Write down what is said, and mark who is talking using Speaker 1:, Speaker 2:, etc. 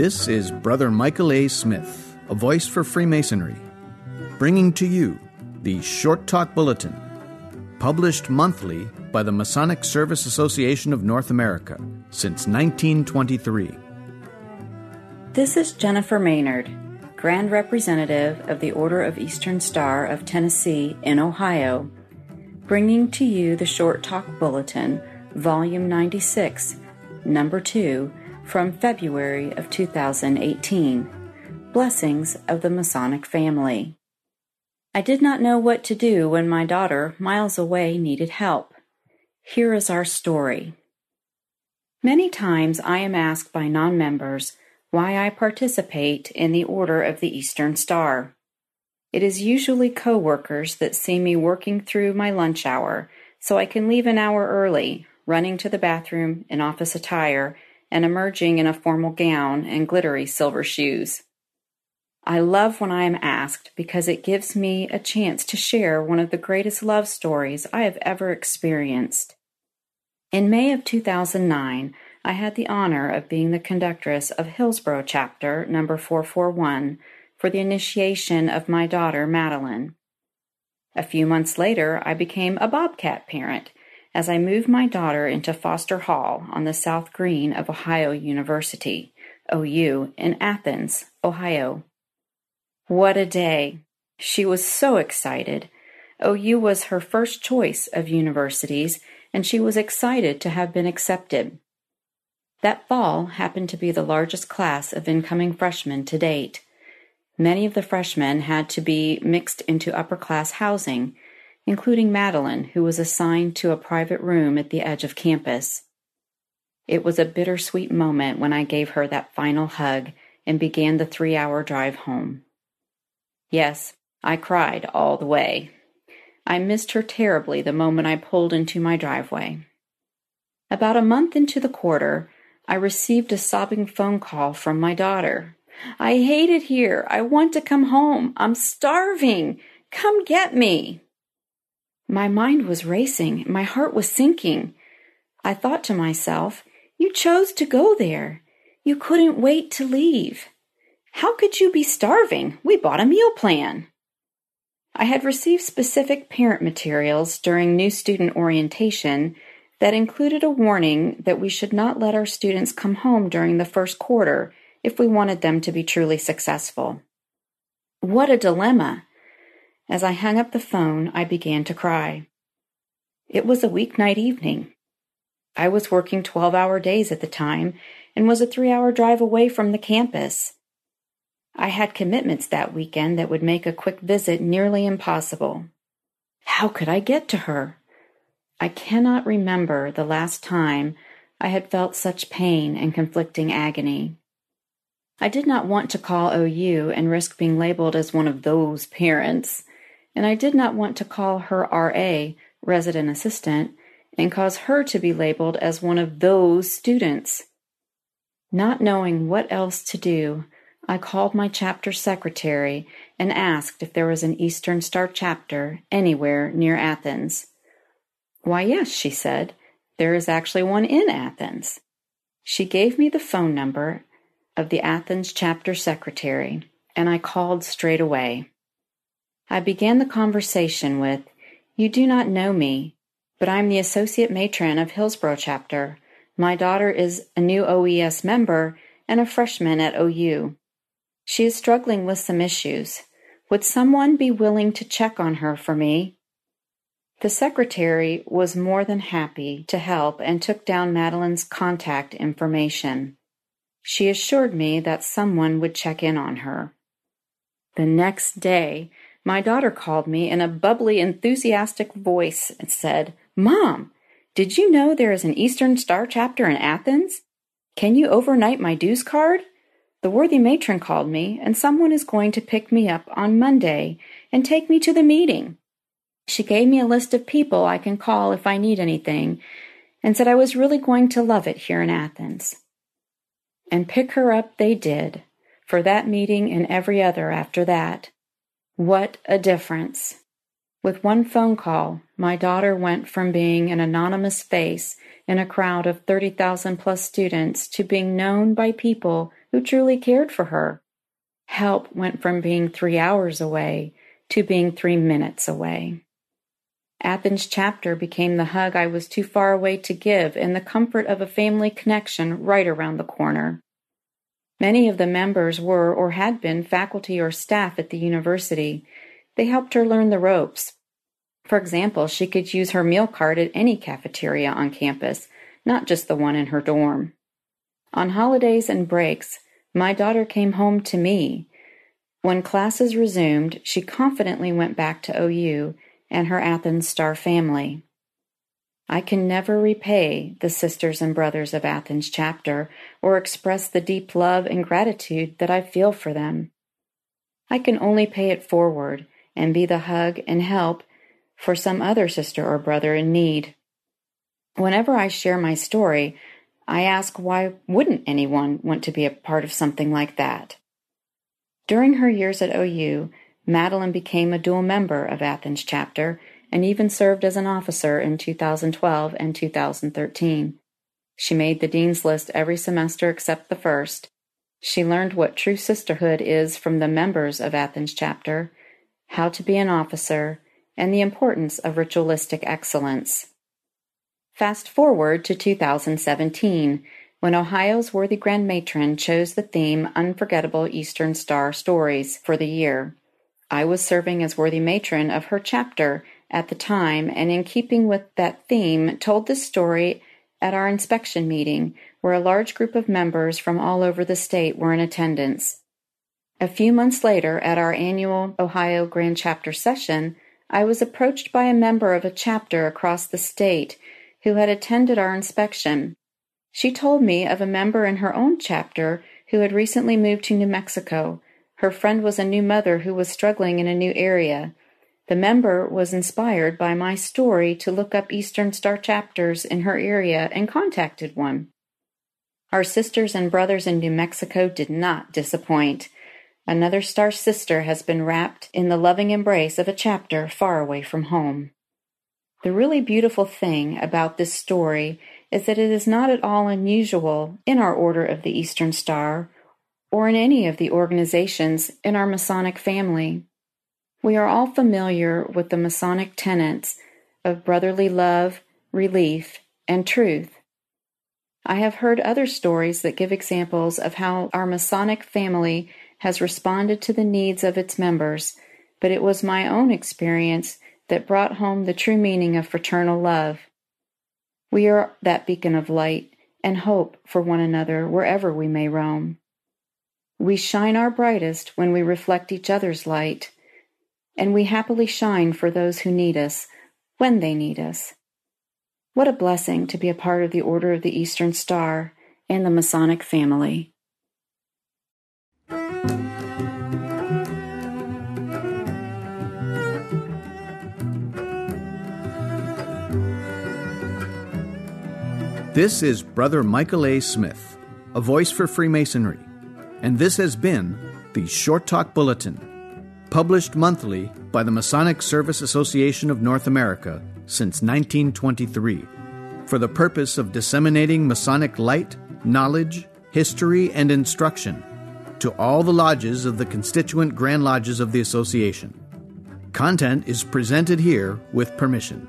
Speaker 1: This is Brother Michael A. Smith, a voice for Freemasonry, bringing to you the Short Talk Bulletin, published monthly by the Masonic Service Association of North America since 1923.
Speaker 2: This is Jennifer Maynard, Grand Representative of the Order of Eastern Star of Tennessee in Ohio, bringing to you the Short Talk Bulletin, Volume 96, Number 2, from February of 2018. Blessings of the Masonic Family. I did not know what to do when my daughter, miles away, needed help. Here is our story. Many times I am asked by non members why I participate in the Order of the Eastern Star. It is usually co workers that see me working through my lunch hour so I can leave an hour early, running to the bathroom in office attire and emerging in a formal gown and glittery silver shoes. I love when I am asked because it gives me a chance to share one of the greatest love stories I have ever experienced. In May of 2009, I had the honor of being the conductress of Hillsborough Chapter number 441 for the initiation of my daughter Madeline. A few months later, I became a Bobcat parent as I moved my daughter into Foster Hall on the South Green of Ohio University, OU, in Athens, Ohio. What a day! She was so excited. OU was her first choice of universities, and she was excited to have been accepted. That fall happened to be the largest class of incoming freshmen to date. Many of the freshmen had to be mixed into upper class housing, including Madeline, who was assigned to a private room at the edge of campus. It was a bittersweet moment when I gave her that final hug and began the three hour drive home. Yes, I cried all the way. I missed her terribly the moment I pulled into my driveway. About a month into the quarter, I received a sobbing phone call from my daughter. I hate it here. I want to come home. I'm starving. Come get me. My mind was racing. My heart was sinking. I thought to myself, You chose to go there. You couldn't wait to leave. How could you be starving? We bought a meal plan. I had received specific parent materials during new student orientation that included a warning that we should not let our students come home during the first quarter if we wanted them to be truly successful. What a dilemma! As I hung up the phone, I began to cry. It was a weeknight evening. I was working 12 hour days at the time and was a three hour drive away from the campus. I had commitments that weekend that would make a quick visit nearly impossible. How could I get to her? I cannot remember the last time I had felt such pain and conflicting agony. I did not want to call OU and risk being labeled as one of those parents, and I did not want to call her RA, resident assistant, and cause her to be labeled as one of those students. Not knowing what else to do, I called my chapter secretary and asked if there was an Eastern Star chapter anywhere near Athens. Why, yes, she said. There is actually one in Athens. She gave me the phone number of the Athens chapter secretary, and I called straight away. I began the conversation with, You do not know me, but I'm the associate matron of Hillsborough chapter. My daughter is a new OES member and a freshman at OU. She is struggling with some issues. Would someone be willing to check on her for me? The secretary was more than happy to help and took down Madeline's contact information. She assured me that someone would check in on her. The next day, my daughter called me in a bubbly, enthusiastic voice and said, Mom, did you know there is an Eastern Star chapter in Athens? Can you overnight my dues card? The worthy matron called me, and someone is going to pick me up on Monday and take me to the meeting. She gave me a list of people I can call if I need anything, and said I was really going to love it here in Athens. And pick her up they did, for that meeting and every other after that. What a difference! With one phone call, my daughter went from being an anonymous face in a crowd of 30,000 plus students to being known by people who truly cared for her. Help went from being three hours away to being three minutes away. Athens chapter became the hug I was too far away to give and the comfort of a family connection right around the corner. Many of the members were or had been faculty or staff at the university. They helped her learn the ropes. For example, she could use her meal card at any cafeteria on campus, not just the one in her dorm. On holidays and breaks, my daughter came home to me. When classes resumed, she confidently went back to OU and her Athens Star family. I can never repay the sisters and brothers of Athens chapter or express the deep love and gratitude that I feel for them. I can only pay it forward and be the hug and help for some other sister or brother in need. Whenever I share my story, I ask why wouldn't anyone want to be a part of something like that? During her years at OU, Madeline became a dual member of Athens chapter and even served as an officer in 2012 and 2013. She made the dean's list every semester except the first. She learned what true sisterhood is from the members of Athens chapter, how to be an officer, and the importance of ritualistic excellence. Fast forward to 2017, when Ohio's worthy Grand Matron chose the theme Unforgettable Eastern Star Stories for the year. I was serving as worthy matron of her chapter at the time, and in keeping with that theme, told this story at our inspection meeting, where a large group of members from all over the state were in attendance. A few months later, at our annual Ohio Grand Chapter session, I was approached by a member of a chapter across the state who had attended our inspection. She told me of a member in her own chapter who had recently moved to New Mexico. Her friend was a new mother who was struggling in a new area. The member was inspired by my story to look up Eastern Star chapters in her area and contacted one. Our sisters and brothers in New Mexico did not disappoint. Another star sister has been wrapped in the loving embrace of a chapter far away from home. The really beautiful thing about this story is that it is not at all unusual in our Order of the Eastern Star or in any of the organizations in our Masonic family. We are all familiar with the Masonic tenets of brotherly love, relief, and truth. I have heard other stories that give examples of how our Masonic family has responded to the needs of its members, but it was my own experience that brought home the true meaning of fraternal love. We are that beacon of light and hope for one another wherever we may roam. We shine our brightest when we reflect each other's light and we happily shine for those who need us when they need us. What a blessing to be a part of the Order of the Eastern Star and the Masonic family.
Speaker 1: This is Brother Michael A. Smith, a voice for Freemasonry, and this has been the Short Talk Bulletin published monthly by the Masonic Service Association of North America since 1923, for the purpose of disseminating Masonic light, knowledge, history, and instruction to all the lodges of the constituent Grand Lodges of the Association. Content is presented here with permission.